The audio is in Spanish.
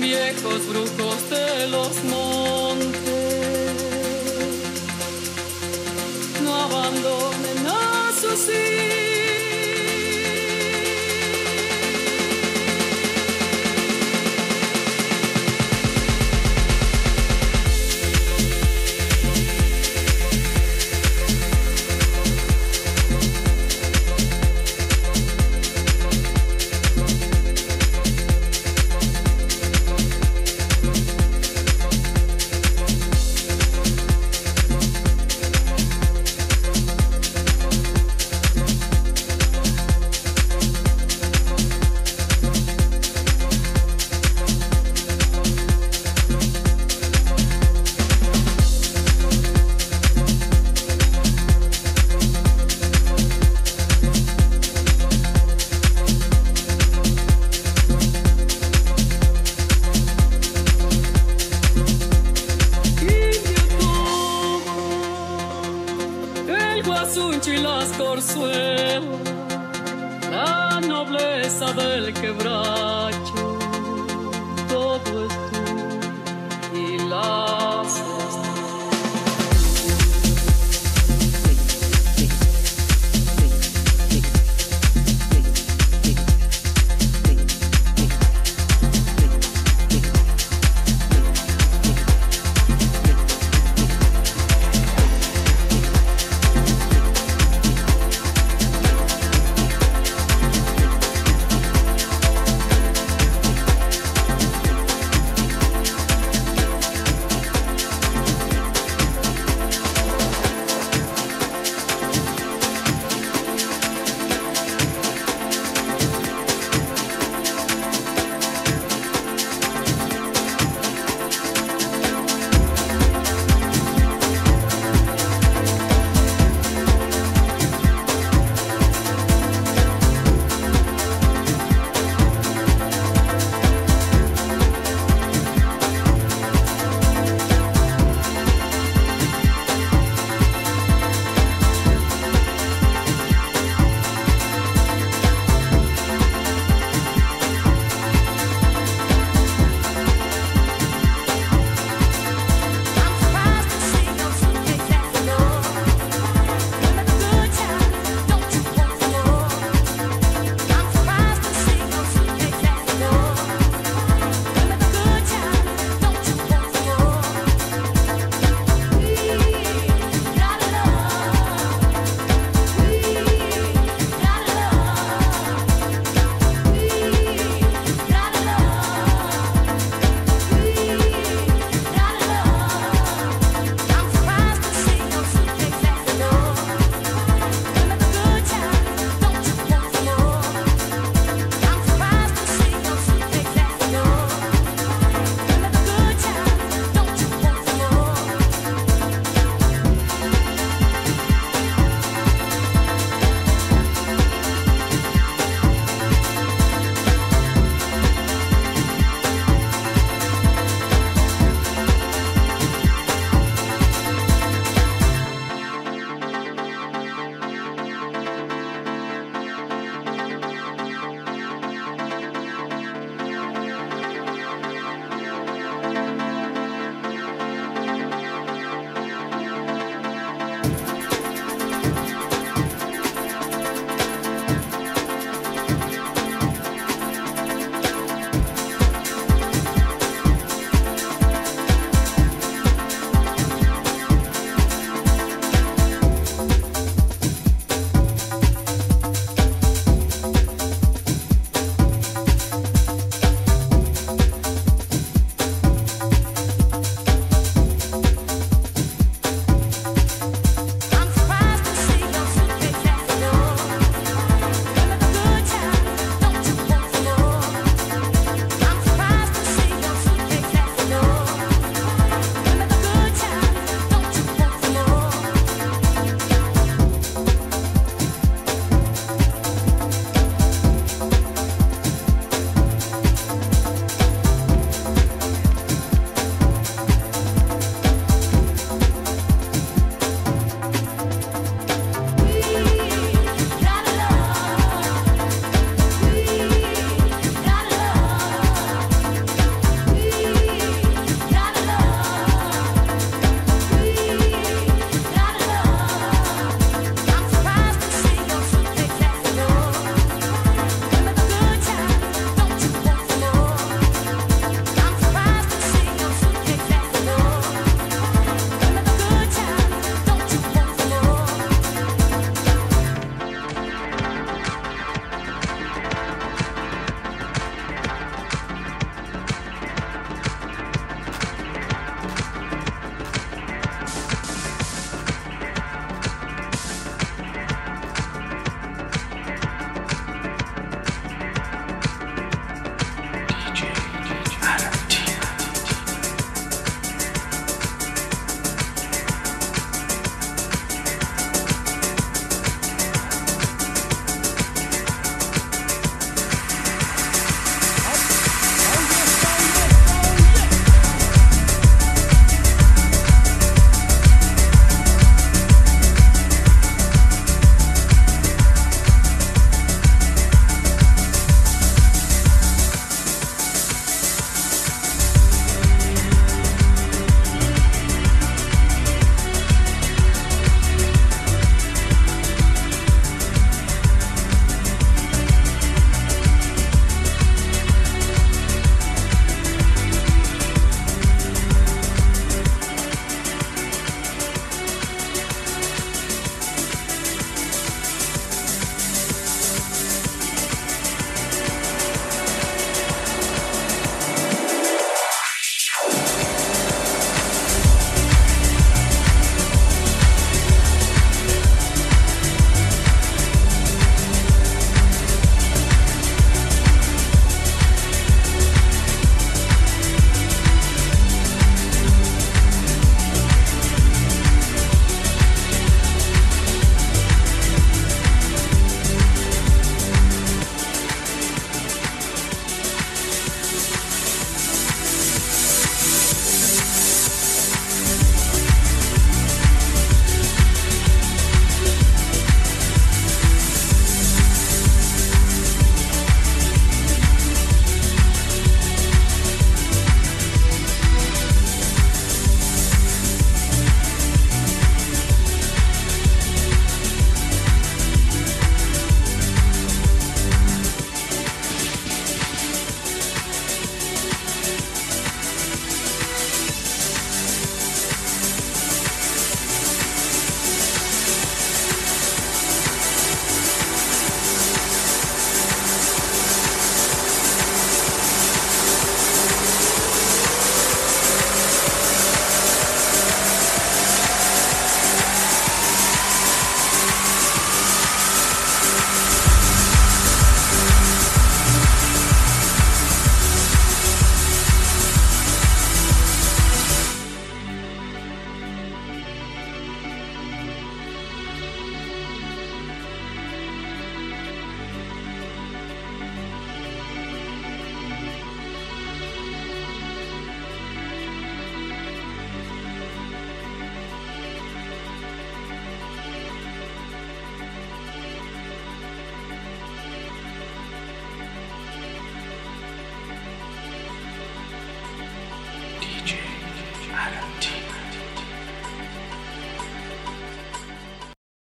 viejos brujos de los montes, no abandonen a sus hijos.